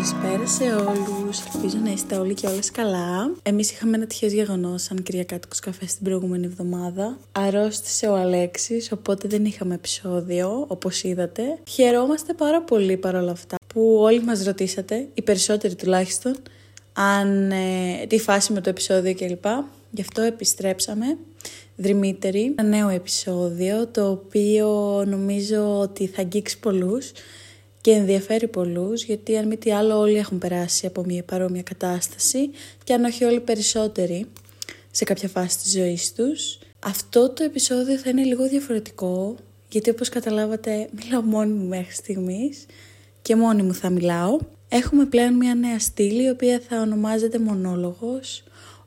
Καλησπέρα σε όλους, ελπίζω να είστε όλοι και όλες καλά. Εμείς είχαμε ένα τυχαίο γεγονός σαν Κυριακάτικος καφέ την προηγούμενη εβδομάδα. Αρρώστησε ο Αλέξης, οπότε δεν είχαμε επεισόδιο, όπως είδατε. Χαιρόμαστε πάρα πολύ παρόλα αυτά που όλοι μας ρωτήσατε, οι περισσότεροι τουλάχιστον, αν ε, τη φάση με το επεισόδιο κλπ. Γι' αυτό επιστρέψαμε δρυμύτερη, ένα νέο επεισόδιο το οποίο νομίζω ότι θα αγγίξει πολλούς και ενδιαφέρει πολλούς γιατί αν μη τι άλλο όλοι έχουν περάσει από μια παρόμοια κατάσταση και αν όχι όλοι περισσότεροι σε κάποια φάση της ζωής τους. Αυτό το επεισόδιο θα είναι λίγο διαφορετικό γιατί όπως καταλάβατε μιλάω μόνη μου μέχρι στιγμής και μόνη μου θα μιλάω. Έχουμε πλέον μια νέα στήλη η οποία θα ονομάζεται μονόλογος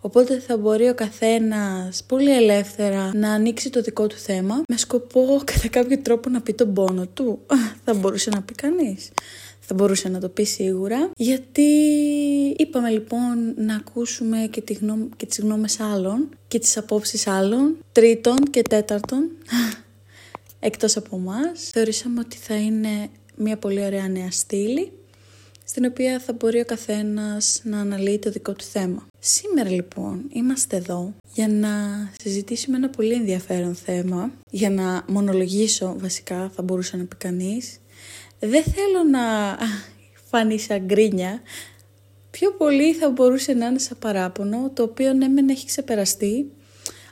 Οπότε θα μπορεί ο καθένας πολύ ελεύθερα να ανοίξει το δικό του θέμα με σκοπό κατά κάποιο τρόπο να πει τον πόνο του. θα μπορούσε να πει κανείς. Θα μπορούσε να το πει σίγουρα. Γιατί είπαμε λοιπόν να ακούσουμε και, τη γνώμη, και τις γνώμες άλλων και τις απόψεις άλλων, τρίτων και τέταρτων, εκτός από εμάς. Θεωρήσαμε ότι θα είναι μια πολύ ωραία νέα στήλη στην οποία θα μπορεί ο καθένας να αναλύει το δικό του θέμα. Σήμερα λοιπόν είμαστε εδώ για να συζητήσουμε ένα πολύ ενδιαφέρον θέμα, για να μονολογήσω βασικά θα μπορούσε να πει κανείς. Δεν θέλω να φανεί σαν γκρίνια, πιο πολύ θα μπορούσε να είναι σαν παράπονο, το οποίο ναι μεν έχει ξεπεραστεί,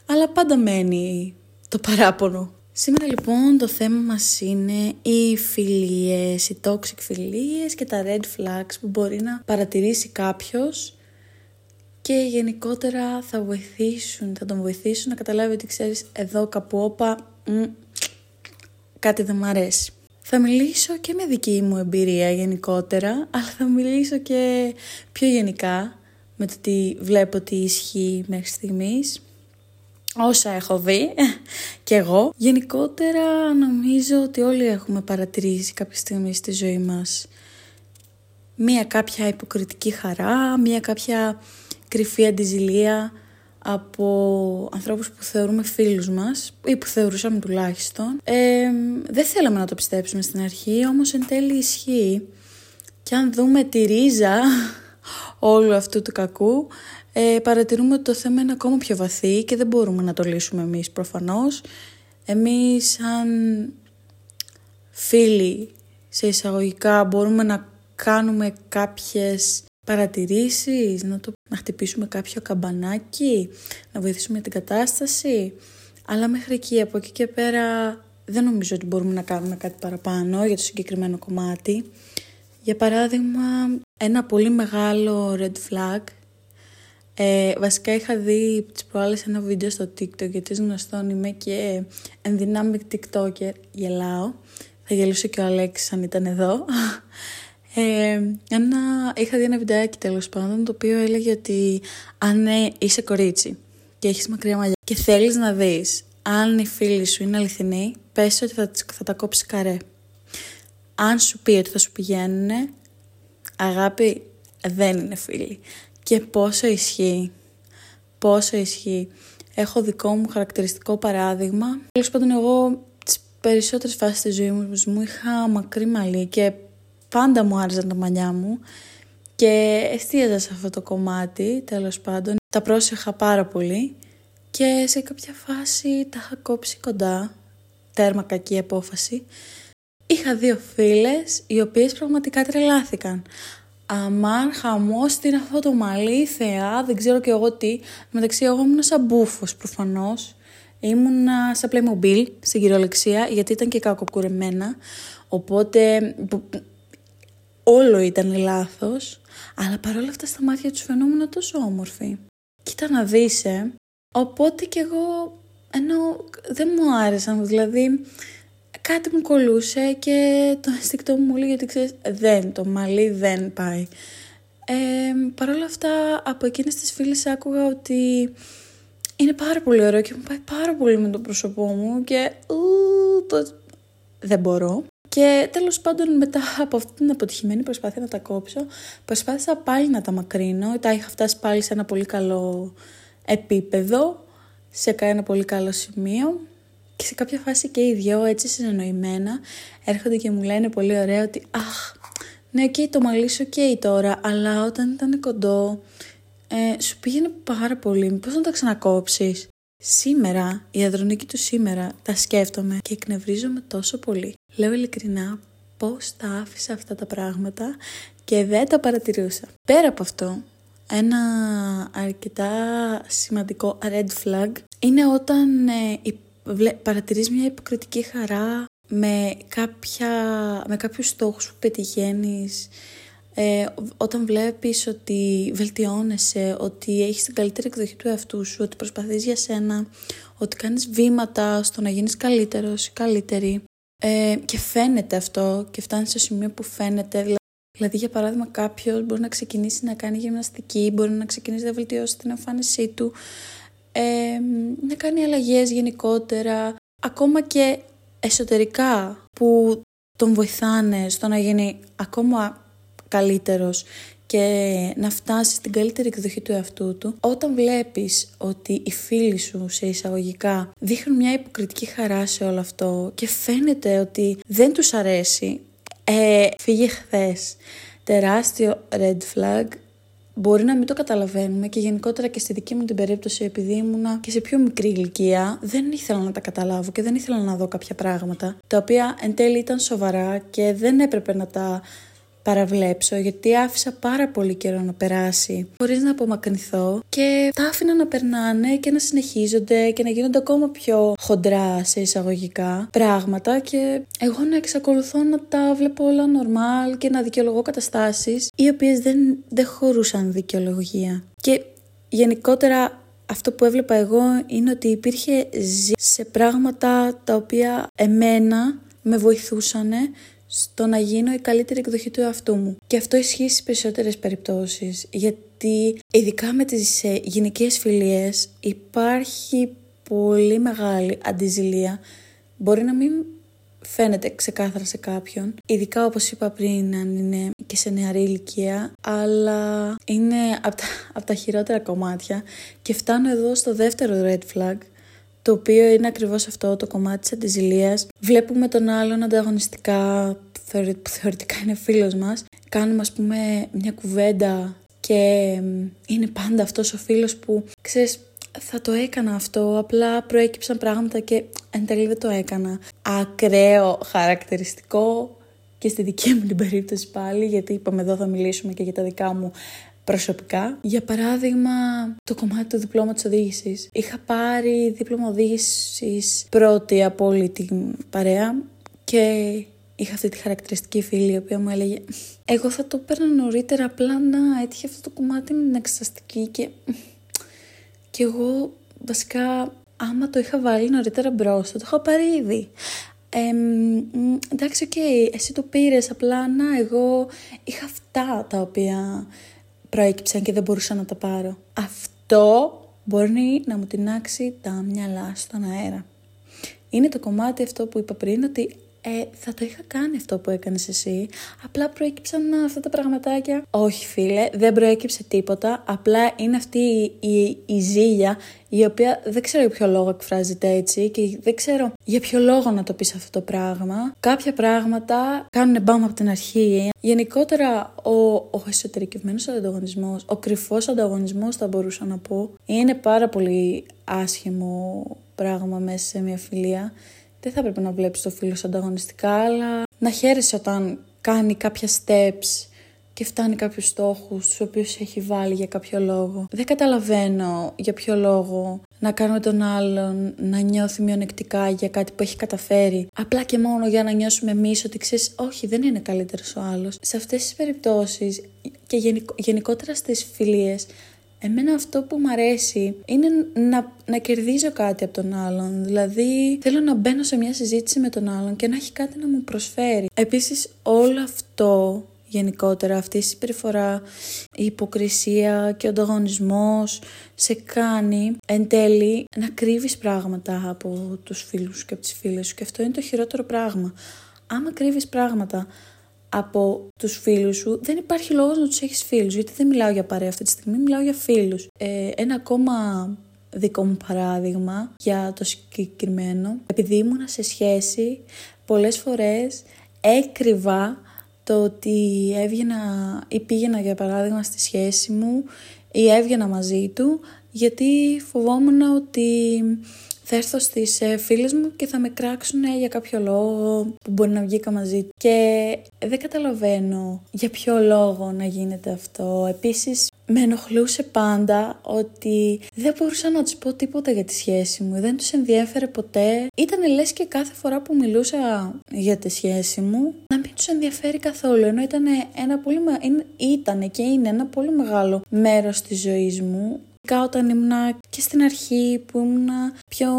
αλλά πάντα μένει το παράπονο. Σήμερα λοιπόν το θέμα μας είναι οι φιλίες, οι toxic φιλίες και τα red flags που μπορεί να παρατηρήσει κάποιος και γενικότερα θα βοηθήσουν, θα τον βοηθήσουν να καταλάβει ότι ξέρεις εδώ κάπου όπα κάτι δεν μου αρέσει. Θα μιλήσω και με δική μου εμπειρία γενικότερα, αλλά θα μιλήσω και πιο γενικά με το τι βλέπω ότι ισχύει μέχρι στιγμής όσα έχω δει και εγώ. Γενικότερα νομίζω ότι όλοι έχουμε παρατηρήσει κάποια στιγμή στη ζωή μας μία κάποια υποκριτική χαρά, μία κάποια κρυφή αντιζηλία από ανθρώπους που θεωρούμε φίλους μας ή που θεωρούσαμε τουλάχιστον. Ε, δεν θέλαμε να το πιστέψουμε στην αρχή, όμως εν τέλει ισχύει. Και αν δούμε τη ρίζα όλου αυτού του κακού, ε, παρατηρούμε ότι το θέμα είναι ακόμα πιο βαθύ και δεν μπορούμε να το λύσουμε εμείς προφανώς. Εμείς σαν φίλοι σε εισαγωγικά μπορούμε να κάνουμε κάποιες παρατηρήσεις, να, το, να χτυπήσουμε κάποιο καμπανάκι, να βοηθήσουμε την κατάσταση. Αλλά μέχρι εκεί, από εκεί και πέρα δεν νομίζω ότι μπορούμε να κάνουμε κάτι παραπάνω για το συγκεκριμένο κομμάτι. Για παράδειγμα, ένα πολύ μεγάλο red flag ε, βασικά είχα δει τις προάλλες ένα βίντεο στο TikTok γιατί γνωστόν είμαι και ενδυνάμει TikToker, γελάω. Θα γελούσε και ο Αλέξης αν ήταν εδώ. Ε, ένα, είχα δει ένα βιντεάκι τέλος πάντων το οποίο έλεγε ότι αν ε, είσαι κορίτσι και έχεις μακριά μαλλιά και θέλεις να δεις αν η φίλη σου είναι αληθινή, πες ότι θα, θα τα κόψεις καρέ. Αν σου πει ότι θα σου πηγαίνουν, αγάπη δεν είναι φίλη. Και πόσο ισχύει. Πόσο ισχύει. Έχω δικό μου χαρακτηριστικό παράδειγμα. Τέλος πάντων, εγώ τις περισσότερες φάσεις της ζωής μου είχα μακρύ μαλλί και πάντα μου άρεσαν τα μαλλιά μου και εστίαζα σε αυτό το κομμάτι, τέλος πάντων. Τα πρόσεχα πάρα πολύ και σε κάποια φάση τα είχα κόψει κοντά, τέρμα κακή απόφαση. Είχα δύο φίλες οι οποίες πραγματικά τρελάθηκαν. Αμάν, χαμός, τι είναι αυτό το μαλλί, θεά, δεν ξέρω και εγώ τι. Μεταξύ, εγώ ήμουν σαν μπούφος προφανώς. Ήμουν σαν Playmobil στην κυριολεξία, γιατί ήταν και κακοκουρεμένα. Οπότε όλο ήταν λάθος, αλλά παρόλα αυτά στα μάτια τους φαινόμουν τόσο όμορφη. Κοίτα να δεις, ε. Οπότε κι εγώ, ενώ δεν μου άρεσαν, δηλαδή κάτι μου κολούσε και το αισθηκτό μου μου λέει ότι ξέρεις δεν, το μαλλί δεν πάει. Ε, Παρ' όλα αυτά από εκείνες τις φίλες άκουγα ότι είναι πάρα πολύ ωραίο και μου πάει πάρα πολύ με το πρόσωπό μου και ου, το... δεν μπορώ. Και τέλος πάντων μετά από αυτή την αποτυχημένη προσπάθεια να τα κόψω, προσπάθησα πάλι να τα μακρύνω. Τα είχα φτάσει πάλι σε ένα πολύ καλό επίπεδο, σε ένα πολύ καλό σημείο. Και σε κάποια φάση και οι δυο έτσι συνεννοημένα έρχονται και μου λένε πολύ ωραία ότι «Αχ, Ναι, και το μαλλί σου okay τώρα, αλλά όταν ήταν κοντό, ε, σου πήγαινε πάρα πολύ. Πώς να τα ξανακόψεις; Σήμερα, η αδρονική του σήμερα, τα σκέφτομαι και εκνευρίζομαι τόσο πολύ. Λέω ειλικρινά πώς τα άφησα αυτά τα πράγματα και δεν τα παρατηρούσα. Πέρα από αυτό, ένα αρκετά σημαντικό red flag είναι όταν ε, παρατηρείς μια υποκριτική χαρά με, κάποια, με κάποιους στόχους που πετυχαίνεις, ε, όταν βλέπεις ότι βελτιώνεσαι, ότι έχεις την καλύτερη εκδοχή του εαυτού σου, ότι προσπαθείς για σένα, ότι κάνεις βήματα στο να γίνεις καλύτερος ή καλύτερη ε, και φαίνεται αυτό και φτάνεις στο σημείο που φαίνεται, Δηλαδή, για παράδειγμα, κάποιος μπορεί να ξεκινήσει να κάνει γυμναστική, μπορεί να ξεκινήσει να βελτιώσει την εμφάνισή του, ε, να κάνει αλλαγές γενικότερα, ακόμα και εσωτερικά που τον βοηθάνε στο να γίνει ακόμα καλύτερος και να φτάσει στην καλύτερη εκδοχή του εαυτού του, όταν βλέπεις ότι οι φίλοι σου σε εισαγωγικά δείχνουν μια υποκριτική χαρά σε όλο αυτό και φαίνεται ότι δεν τους αρέσει, ε, φύγε χθες. Τεράστιο red flag. Μπορεί να μην το καταλαβαίνουμε και γενικότερα και στη δική μου την περίπτωση, επειδή ήμουνα και σε πιο μικρή ηλικία, δεν ήθελα να τα καταλάβω και δεν ήθελα να δω κάποια πράγματα, τα οποία εν τέλει ήταν σοβαρά και δεν έπρεπε να τα παραβλέψω γιατί άφησα πάρα πολύ καιρό να περάσει χωρίς να απομακρυνθώ και τα άφηνα να περνάνε και να συνεχίζονται και να γίνονται ακόμα πιο χοντρά σε εισαγωγικά πράγματα και εγώ να εξακολουθώ να τα βλέπω όλα normal και να δικαιολογώ καταστάσεις οι οποίες δεν, δεν χωρούσαν δικαιολογία. Και γενικότερα αυτό που έβλεπα εγώ είναι ότι υπήρχε σε πράγματα τα οποία εμένα με βοηθούσαν στο να γίνω η καλύτερη εκδοχή του εαυτού μου. Και αυτό ισχύει στις περισσότερες περιπτώσεις, γιατί ειδικά με τις ε, γυναικείες φιλίες υπάρχει πολύ μεγάλη αντιζηλία. Μπορεί να μην φαίνεται ξεκάθαρα σε κάποιον, ειδικά όπως είπα πριν αν είναι και σε νεαρή ηλικία, αλλά είναι από τα, από τα χειρότερα κομμάτια και φτάνω εδώ στο δεύτερο red flag, το οποίο είναι ακριβώς αυτό το κομμάτι της αντιζηλίας. Βλέπουμε τον άλλον ανταγωνιστικά, που θεωρητικά είναι φίλος μας, κάνουμε ας πούμε μια κουβέντα και είναι πάντα αυτός ο φίλος που, ξέρεις, θα το έκανα αυτό, απλά προέκυψαν πράγματα και εν τέλει δεν το έκανα. Ακραίο χαρακτηριστικό και στη δική μου την περίπτωση πάλι, γιατί είπαμε εδώ θα μιλήσουμε και για τα δικά μου προσωπικά. Για παράδειγμα, το κομμάτι του διπλώματος οδήγησης. Είχα πάρει δίπλωμα οδήγησης πρώτη από όλη την παρέα και είχα αυτή τη χαρακτηριστική φίλη η οποία μου έλεγε εγώ θα το παίρνω νωρίτερα απλά να έτυχε αυτό το κομμάτι με την εξεταστική και και εγώ βασικά άμα το είχα βάλει νωρίτερα μπροστά το είχα πάρει ήδη ε, εντάξει, OK, okay, εσύ το πήρες, απλά να, εγώ είχα αυτά τα οποία προέκυψαν και δεν μπορούσα να τα πάρω. Αυτό μπορεί να μου τεινάξει τα μυαλά στον αέρα. Είναι το κομμάτι αυτό που είπα πριν ότι ε, θα το είχα κάνει αυτό που έκανες εσύ, απλά προέκυψαν αυτά τα πραγματάκια. Όχι φίλε, δεν προέκυψε τίποτα, απλά είναι αυτή η, η, ζήλια η οποία δεν ξέρω για ποιο λόγο εκφράζεται έτσι και δεν ξέρω για ποιο λόγο να το πεις αυτό το πράγμα. Κάποια πράγματα κάνουν μπάμα από την αρχή. Γενικότερα ο, ο εσωτερικευμένος ανταγωνισμός, ο κρυφός ανταγωνισμός θα μπορούσα να πω, είναι πάρα πολύ άσχημο πράγμα μέσα σε μια φιλία δεν θα έπρεπε να βλέπεις το φίλο σου ανταγωνιστικά, αλλά να χαίρεσαι όταν κάνει κάποια steps και φτάνει κάποιους στόχους τους οποίους έχει βάλει για κάποιο λόγο. Δεν καταλαβαίνω για ποιο λόγο να κάνουμε τον άλλον να νιώθει μειονεκτικά για κάτι που έχει καταφέρει. Απλά και μόνο για να νιώσουμε εμείς ότι ξέρεις, όχι, δεν είναι καλύτερος ο άλλος. Σε αυτές τις περιπτώσεις και γενικότερα στις φιλίες, Εμένα αυτό που μου αρέσει είναι να, να κερδίζω κάτι από τον άλλον. Δηλαδή θέλω να μπαίνω σε μια συζήτηση με τον άλλον και να έχει κάτι να μου προσφέρει. Επίσης όλο αυτό γενικότερα αυτή η συμπεριφορά, η υποκρισία και ο ανταγωνισμός σε κάνει εν τέλει να κρύβεις πράγματα από τους φίλους και από τις φίλες σου και αυτό είναι το χειρότερο πράγμα. Άμα κρύβεις πράγματα από τους φίλους σου, δεν υπάρχει λόγος να τους έχεις φίλους, γιατί δεν μιλάω για παρέα αυτή τη στιγμή, μιλάω για φίλους. Ε, ένα ακόμα δικό μου παράδειγμα για το συγκεκριμένο, επειδή ήμουνα σε σχέση, πολλές φορές έκρυβα το ότι έβγαινα ή πήγαινα για παράδειγμα στη σχέση μου ή έβγαινα μαζί του γιατί φοβόμουν ότι θα έρθω στις ε, φίλες μου και θα με κράξουν για κάποιο λόγο που μπορεί να βγήκα μαζί του. Και δεν καταλαβαίνω για ποιο λόγο να γίνεται αυτό. Επίσης με ενοχλούσε πάντα ότι δεν μπορούσα να τους πω τίποτα για τη σχέση μου. Δεν τους ενδιέφερε ποτέ. Ήταν λες και κάθε φορά που μιλούσα για τη σχέση μου να μην τους ενδιαφέρει καθόλου. Ενώ ήταν ένα πολύ, ήταν και είναι ένα πολύ μεγάλο μέρος της ζωής μου όταν ήμουν και στην αρχή που ήμουν πιο,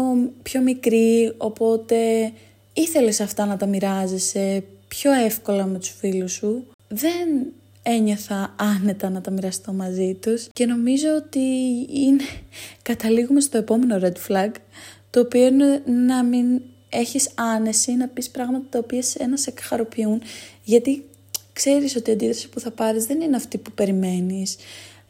πιο μικρή, οπότε ήθελες αυτά να τα μοιράζεσαι πιο εύκολα με τους φίλους σου. Δεν ένιωθα άνετα να τα μοιραστώ μαζί τους και νομίζω ότι είναι... καταλήγουμε στο επόμενο red flag, το οποίο είναι να μην έχεις άνεση να πεις πράγματα τα οποία ένα σε χαροποιούν, γιατί ξέρεις ότι η αντίδραση που θα πάρεις δεν είναι αυτή που περιμένεις.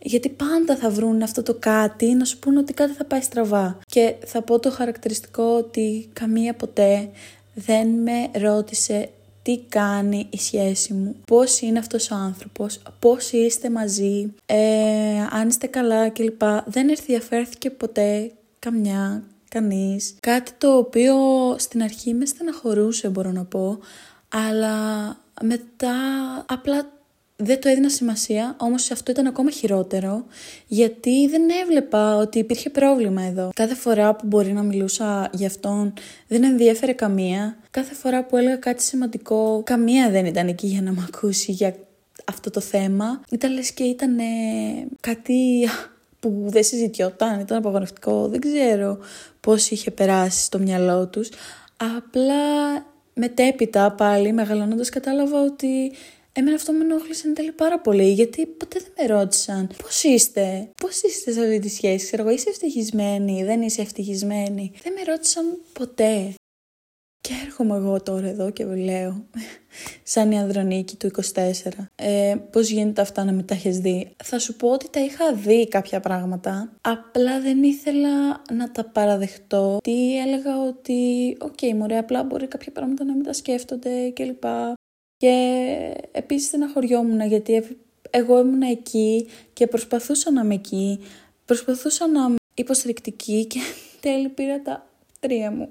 Γιατί πάντα θα βρουν αυτό το κάτι να σου πούνε ότι κάτι θα πάει στραβά. Και θα πω το χαρακτηριστικό ότι καμία ποτέ δεν με ρώτησε τι κάνει η σχέση μου, πώς είναι αυτός ο άνθρωπος, πώς είστε μαζί, ε, αν είστε καλά κλπ. Δεν ενδιαφέρθηκε ποτέ καμιά, κανείς. Κάτι το οποίο στην αρχή με στεναχωρούσε μπορώ να πω, αλλά μετά απλά δεν το έδινα σημασία, όμως αυτό ήταν ακόμα χειρότερο, γιατί δεν έβλεπα ότι υπήρχε πρόβλημα εδώ. Κάθε φορά που μπορεί να μιλούσα για αυτόν, δεν ενδιέφερε καμία. Κάθε φορά που έλεγα κάτι σημαντικό, καμία δεν ήταν εκεί για να με ακούσει για αυτό το θέμα. Ήταν λες και ήταν κάτι που δεν συζητιόταν, ήταν απαγορευτικό, δεν ξέρω πώς είχε περάσει στο μυαλό τους. Απλά μετέπειτα πάλι μεγαλώνοντας κατάλαβα ότι Εμένα αυτό με ενόχλησε εν τέλει πάρα πολύ, γιατί ποτέ δεν με ρώτησαν πώς είστε, πώς είστε σε αυτή τη σχέση; Ξέρω εγώ, είσαι ευτυχισμένη, δεν είσαι ευτυχισμένη; Δεν με ρώτησαν ποτέ. Και έρχομαι εγώ τώρα εδώ και λέω, σαν η Ανδρονίκη του 24, ε, πώς γίνεται αυτά να μην τα έχεις δει; Θα σου πω ότι τα είχα δει κάποια πράγματα, απλά δεν ήθελα να τα παραδεχτώ. Τι έλεγα ότι, OK, okay, μωρέ, απλά μπορεί κάποια πράγματα να μην τα σκέφτονται κλπ. Και επίσης στεναχωριόμουν γιατί εγώ ήμουν εκεί και προσπαθούσα να είμαι εκεί, προσπαθούσα να είμαι υποστηρικτική και τέλει πήρα τα τρία μου.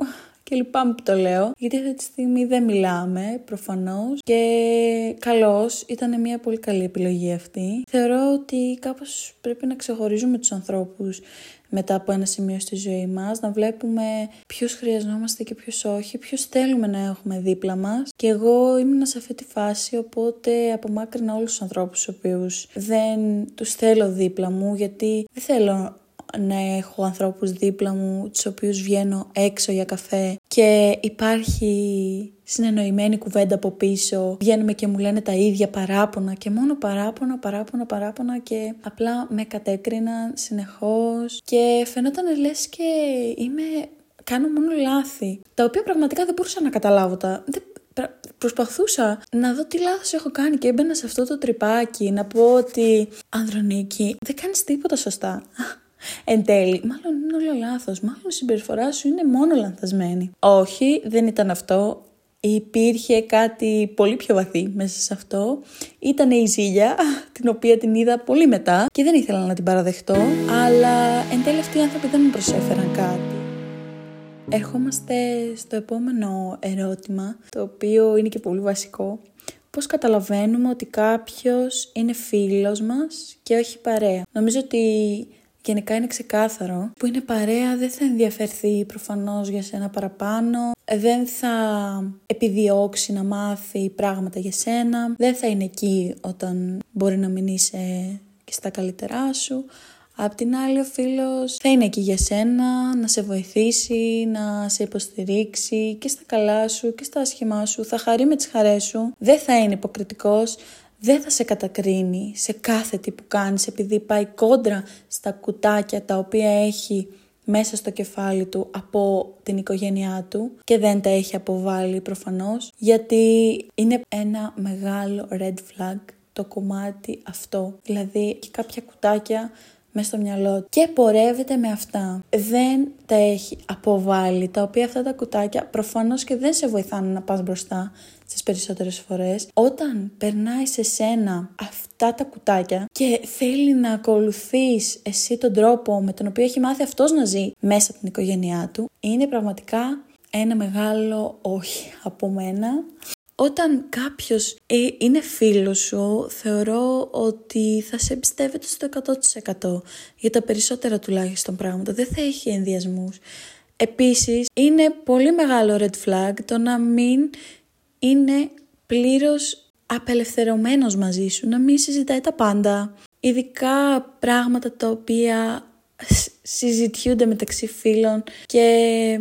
Και λυπάμαι που το λέω, γιατί αυτή τη στιγμή δεν μιλάμε προφανώς και καλώς ήταν μια πολύ καλή επιλογή αυτή. Θεωρώ ότι κάπως πρέπει να ξεχωρίζουμε τους ανθρώπους μετά από ένα σημείο στη ζωή μας, να βλέπουμε ποιους χρειαζόμαστε και ποιους όχι, ποιους θέλουμε να έχουμε δίπλα μας. Και εγώ ήμουν σε αυτή τη φάση, οπότε απομάκρυνα όλους τους ανθρώπους τους οποίους δεν τους θέλω δίπλα μου, γιατί δεν θέλω να έχω ανθρώπους δίπλα μου, τους οποίους βγαίνω έξω για καφέ και υπάρχει συνεννοημένη κουβέντα από πίσω, βγαίνουμε και μου λένε τα ίδια παράπονα και μόνο παράπονα, παράπονα, παράπονα και απλά με κατέκριναν συνεχώς και φαινόταν λες και είμαι, κάνω μόνο λάθη, τα οποία πραγματικά δεν μπορούσα να καταλάβω τα... Προσπαθούσα να δω τι λάθος έχω κάνει και έμπαινα σε αυτό το τρυπάκι να πω ότι Ανδρονίκη δεν κάνεις τίποτα σωστά Εν τέλει, μάλλον είναι όλο λάθος, μάλλον η συμπεριφορά σου είναι μόνο λανθασμένη. Όχι, δεν ήταν αυτό. Υπήρχε κάτι πολύ πιο βαθύ μέσα σε αυτό. Ήταν η ζήλια, την οποία την είδα πολύ μετά και δεν ήθελα να την παραδεχτώ, αλλά εν τέλει αυτοί οι άνθρωποι δεν μου προσέφεραν κάτι. Ερχόμαστε στο επόμενο ερώτημα, το οποίο είναι και πολύ βασικό. Πώς καταλαβαίνουμε ότι κάποιος είναι φίλος μας και όχι παρέα; Νομίζω ότι Γενικά είναι ξεκάθαρο. Που είναι παρέα, δεν θα ενδιαφερθεί προφανώς για σένα παραπάνω, δεν θα επιδιώξει να μάθει πράγματα για σένα, δεν θα είναι εκεί όταν μπορεί να μην είσαι και στα καλύτερά σου. Απ' την άλλη ο φίλος θα είναι εκεί για σένα, να σε βοηθήσει, να σε υποστηρίξει και στα καλά σου και στα άσχημά σου, θα χαρεί με τις χαρές σου, δεν θα είναι υποκριτικός, δεν θα σε κατακρίνει σε κάθε τι που κάνεις επειδή πάει κόντρα στα κουτάκια τα οποία έχει μέσα στο κεφάλι του από την οικογένειά του και δεν τα έχει αποβάλει προφανώς γιατί είναι ένα μεγάλο red flag το κομμάτι αυτό. Δηλαδή έχει κάποια κουτάκια μέσα στο μυαλό του και πορεύεται με αυτά. Δεν τα έχει αποβάλει, τα οποία αυτά τα κουτάκια προφανώς και δεν σε βοηθάνε να πας μπροστά στις περισσότερες φορές, όταν περνάει σε σένα αυτά τα κουτάκια και θέλει να ακολουθείς εσύ τον τρόπο με τον οποίο έχει μάθει αυτός να ζει μέσα από την οικογένειά του, είναι πραγματικά ένα μεγάλο όχι από μένα. Όταν κάποιος ε, είναι φίλος σου, θεωρώ ότι θα σε εμπιστεύεται στο 100% για τα περισσότερα τουλάχιστον πράγματα. Δεν θα έχει ενδιασμούς. Επίσης, είναι πολύ μεγάλο red flag το να μην είναι πλήρως απελευθερωμένος μαζί σου, να μην συζητάει τα πάντα. Ειδικά πράγματα τα οποία συζητιούνται μεταξύ φίλων και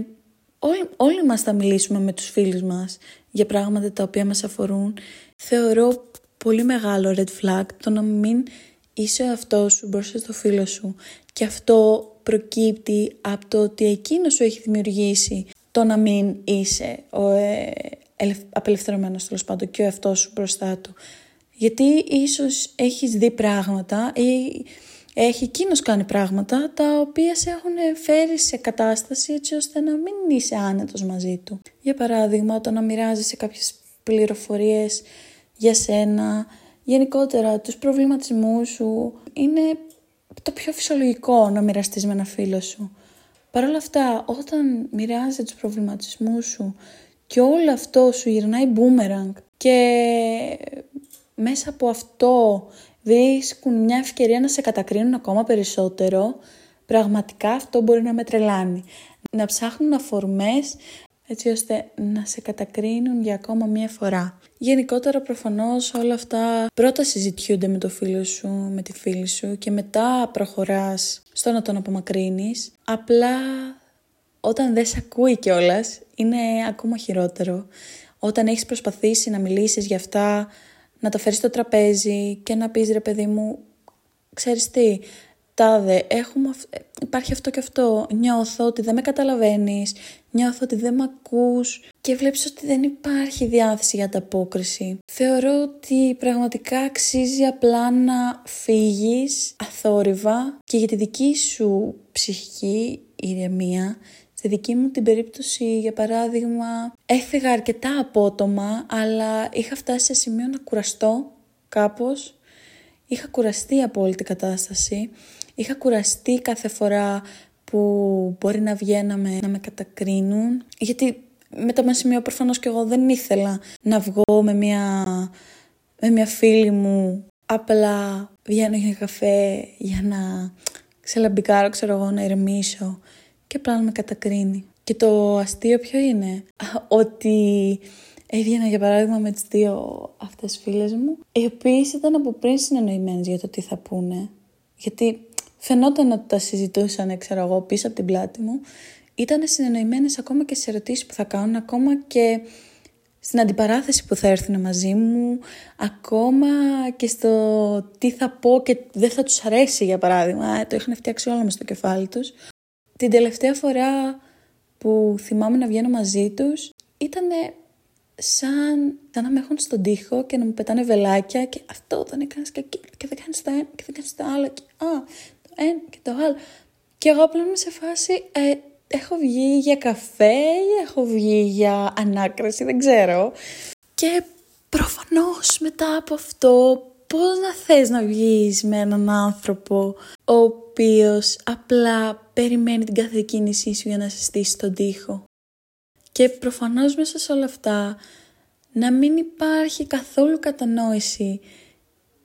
όλοι, όλοι μας θα μιλήσουμε με τους φίλους μας για πράγματα τα οποία μας αφορούν. Θεωρώ πολύ μεγάλο red flag το να μην είσαι αυτό σου μπροστά στο φίλο σου και αυτό προκύπτει από το ότι εκείνος σου έχει δημιουργήσει το να μην είσαι ο, ε, απελευθερωμένος τέλος πάντων και ο εαυτός σου μπροστά του. Γιατί ίσως έχεις δει πράγματα ή έχει εκείνος κάνει πράγματα τα οποία σε έχουν φέρει σε κατάσταση έτσι ώστε να μην είσαι άνετος μαζί του. Για παράδειγμα, το να μοιράζεσαι κάποιες πληροφορίες για σένα, γενικότερα τους προβληματισμούς σου, είναι το πιο φυσιολογικό να μοιραστείς με ένα φίλο σου. Παρ' όλα αυτά, όταν μοιράζεσαι τους προβληματισμούς σου και όλο αυτό σου γυρνάει boomerang και μέσα από αυτό βρίσκουν μια ευκαιρία να σε κατακρίνουν ακόμα περισσότερο, πραγματικά αυτό μπορεί να με τρελάνει. Να ψάχνουν αφορμές έτσι ώστε να σε κατακρίνουν για ακόμα μία φορά. Γενικότερα προφανώς όλα αυτά πρώτα συζητιούνται με το φίλο σου, με τη φίλη σου και μετά προχωράς στο να τον απομακρύνεις. Απλά όταν δεν σε ακούει κιόλας, είναι ακόμα χειρότερο. Όταν έχεις προσπαθήσει να μιλήσεις για αυτά, να τα φέρεις στο τραπέζι και να πεις ρε παιδί μου, ξέρεις τι, τάδε, έχουμε, υπάρχει αυτό και αυτό, νιώθω ότι δεν με καταλαβαίνεις, νιώθω ότι δεν με ακούς και βλέπεις ότι δεν υπάρχει διάθεση για ανταπόκριση. Θεωρώ ότι πραγματικά αξίζει απλά να φύγεις αθόρυβα και για τη δική σου ψυχική ηρεμία Στη δική μου την περίπτωση, για παράδειγμα, έφυγα αρκετά απότομα, αλλά είχα φτάσει σε σημείο να κουραστώ κάπως. Είχα κουραστεί από όλη την κατάσταση. Είχα κουραστεί κάθε φορά που μπορεί να βγαίναμε να με κατακρίνουν. Γιατί με το σημείο προφανώς και εγώ δεν ήθελα να βγω με μια, με μια φίλη μου απλά βγαίνω για καφέ για να ξελαμπικάρω, ξέρω εγώ, να ηρεμήσω και απλά να με κατακρίνει. Και το αστείο ποιο είναι, ότι έβγαινα για παράδειγμα με τις δύο αυτές φίλες μου, οι οποίες ήταν από πριν συνεννοημένες για το τι θα πούνε. Γιατί φαινόταν ότι τα συζητούσαν, ξέρω εγώ, πίσω από την πλάτη μου. Ήταν συνεννοημένες ακόμα και σε ερωτήσεις που θα κάνουν, ακόμα και στην αντιπαράθεση που θα έρθουν μαζί μου, ακόμα και στο τι θα πω και δεν θα τους αρέσει για παράδειγμα. Ε, το είχαν φτιάξει όλα με στο κεφάλι τους. Την τελευταία φορά που θυμάμαι να βγαίνω μαζί τους ήταν σαν, σαν να με έχουν στον τοίχο και να μου πετάνε βελάκια και αυτό δεν έκανες και εκείνο και δεν κάνεις το ένα και δεν κάνεις το άλλο και α, το ένα και το άλλο. Και εγώ απλά είμαι σε φάση, ε, έχω βγει για καφέ ή έχω βγει για ανάκραση, δεν ξέρω. Και προφανώς μετά από αυτό πώς να θες να βγεις με έναν άνθρωπο ο οποίος απλά περιμένει την κάθε κίνησή σου για να σε στήσει στον τοίχο; Και προφανώς μέσα σε όλα αυτά να μην υπάρχει καθόλου κατανόηση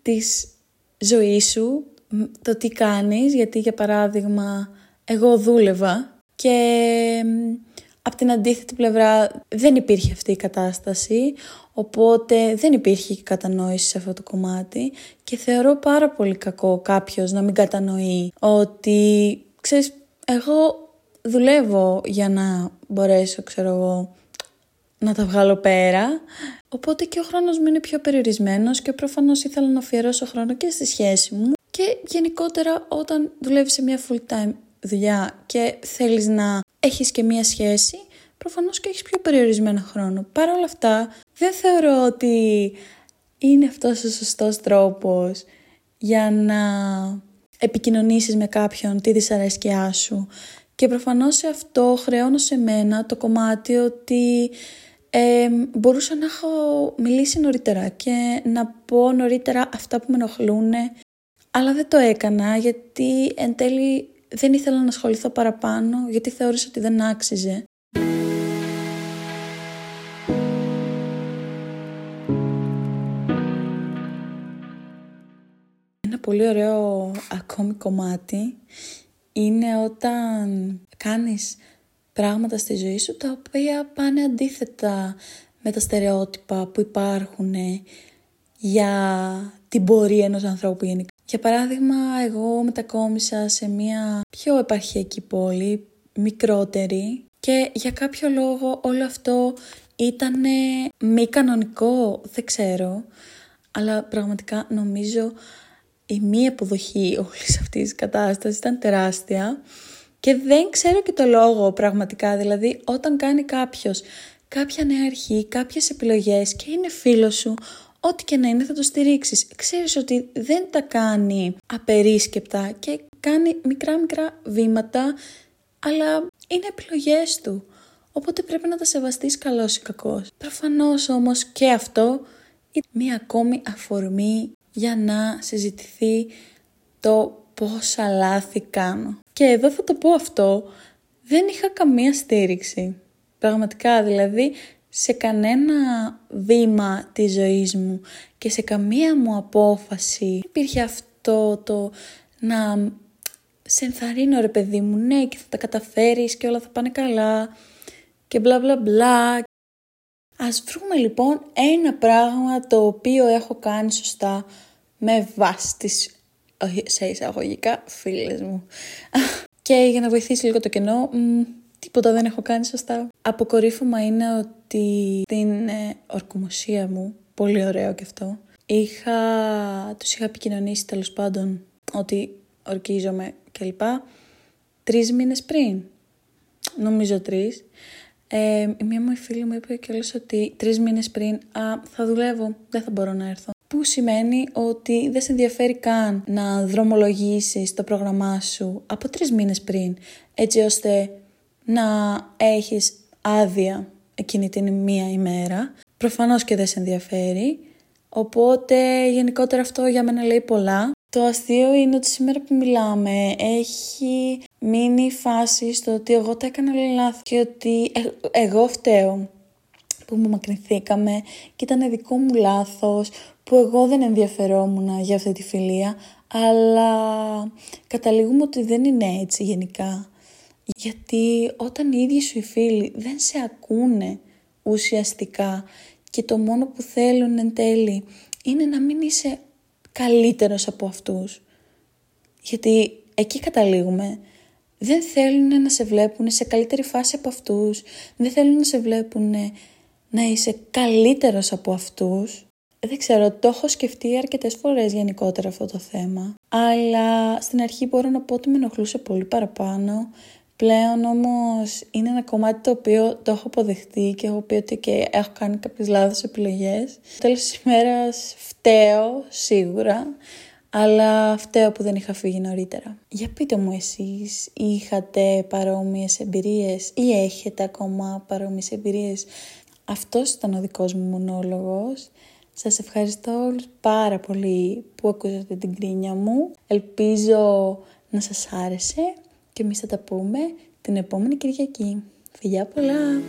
της ζωής σου, το τι κάνεις, γιατί για παράδειγμα εγώ δούλευα και από την αντίθετη πλευρά δεν υπήρχε αυτή η κατάσταση, οπότε δεν υπήρχε και κατανόηση σε αυτό το κομμάτι και θεωρώ πάρα πολύ κακό κάποιος να μην κατανοεί ότι, ξέρεις, εγώ δουλεύω για να μπορέσω, ξέρω εγώ, να τα βγάλω πέρα. Οπότε και ο χρόνος μου είναι πιο περιορισμένος και προφανώς ήθελα να αφιερώσω χρόνο και στη σχέση μου. Και γενικότερα όταν δουλεύεις σε μια full time δουλειά και θέλεις να έχεις και μια σχέση, προφανώς και έχεις πιο περιορισμένο χρόνο. Παρ' όλα αυτά, δεν θεωρώ ότι είναι αυτός ο σωστός τρόπος για να επικοινωνήσεις με κάποιον τη δυσαρέσκειά σου. Και προφανώς σε αυτό χρεώνω σε μένα το κομμάτι ότι ε, μπορούσα να έχω μιλήσει νωρίτερα και να πω νωρίτερα αυτά που με ενοχλούν, αλλά δεν το έκανα γιατί εν τέλει δεν ήθελα να ασχοληθώ παραπάνω γιατί θεώρησα ότι δεν άξιζε. Ένα πολύ ωραίο ακόμη κομμάτι είναι όταν κάνεις πράγματα στη ζωή σου τα οποία πάνε αντίθετα με τα στερεότυπα που υπάρχουν για την πορεία ενός ανθρώπου γενικά. Για παράδειγμα, εγώ μετακόμισα σε μια πιο επαρχιακή πόλη, μικρότερη και για κάποιο λόγο όλο αυτό ήταν μη κανονικό, δεν ξέρω, αλλά πραγματικά νομίζω η μη αποδοχή όλης αυτής της κατάστασης ήταν τεράστια. Και δεν ξέρω και το λόγο πραγματικά, δηλαδή όταν κάνει κάποιος κάποια νέα αρχή, κάποιες επιλογές και είναι φίλος σου, ό,τι και να είναι θα το στηρίξεις. Ξέρεις ότι δεν τα κάνει απερίσκεπτα και κάνει μικρά μικρά βήματα, αλλά είναι επιλογές του. Οπότε πρέπει να τα σεβαστείς καλός ή κακός. Προφανώς όμως και αυτό είναι μία ακόμη αφορμή για να συζητηθεί το πόσα λάθη κάνω. Και εδώ θα το πω αυτό, δεν είχα καμία στήριξη. Πραγματικά δηλαδή σε κανένα βήμα της ζωής μου και σε καμία μου απόφαση υπήρχε αυτό το να σε ενθαρρύνω ρε παιδί μου, ναι και θα τα καταφέρεις και όλα θα πάνε καλά και μπλα μπλα μπλα. Ας βρούμε λοιπόν ένα πράγμα το οποίο έχω κάνει σωστά με βάση τις σε εισαγωγικά φίλες μου. και για να βοηθήσει λίγο το κενό, τίποτα δεν έχω κάνει σωστά. Αποκορύφωμα είναι ότι την ε, ορκομοσία μου, πολύ ωραίο και αυτό, είχα, τους είχα επικοινωνήσει τέλος πάντων ότι ορκίζομαι κλπ. Τρεις μήνες πριν. Νομίζω τρεις. Ε, η μία μου φίλη μου είπε κιόλας ότι τρεις μήνες πριν α, θα δουλεύω, δεν θα μπορώ να έρθω που σημαίνει ότι δεν σε ενδιαφέρει καν να δρομολογήσεις το πρόγραμμά σου από τρεις μήνες πριν, έτσι ώστε να έχεις άδεια εκείνη την μία ημέρα. Προφανώς και δεν σε ενδιαφέρει, οπότε γενικότερα αυτό για μένα λέει πολλά. Το αστείο είναι ότι σήμερα που μιλάμε έχει μείνει η φάση στο ότι εγώ τα έκανα λάθος και ότι ε, εγώ φταίω που μου μακρυνθήκαμε και ήταν δικό μου λάθος που εγώ δεν ενδιαφερόμουν για αυτή τη φιλία, αλλά καταλήγουμε ότι δεν είναι έτσι γενικά. Γιατί όταν οι ίδιοι σου οι φίλοι δεν σε ακούνε ουσιαστικά και το μόνο που θέλουν εν τέλει είναι να μην είσαι καλύτερος από αυτούς. Γιατί εκεί καταλήγουμε. Δεν θέλουν να σε βλέπουν σε καλύτερη φάση από αυτούς. Δεν θέλουν να σε βλέπουν να είσαι καλύτερος από αυτούς δεν ξέρω, το έχω σκεφτεί αρκετές φορές γενικότερα αυτό το θέμα. Αλλά στην αρχή μπορώ να πω ότι με ενοχλούσε πολύ παραπάνω. Πλέον όμως είναι ένα κομμάτι το οποίο το έχω αποδεχτεί και έχω πει ότι και έχω κάνει κάποιες λάθος επιλογές. Τέλος της ημέρας φταίω σίγουρα, αλλά φταίω που δεν είχα φύγει νωρίτερα. Για πείτε μου εσείς, είχατε παρόμοιες εμπειρίες ή έχετε ακόμα παρόμοιες εμπειρίες; Αυτός ήταν ο δικός μου μονόλογος. Σας ευχαριστώ όλους πάρα πολύ που ακούσατε την κρίνια μου. Ελπίζω να σας άρεσε και εμείς θα τα πούμε την επόμενη Κυριακή. Φιλιά πολλά!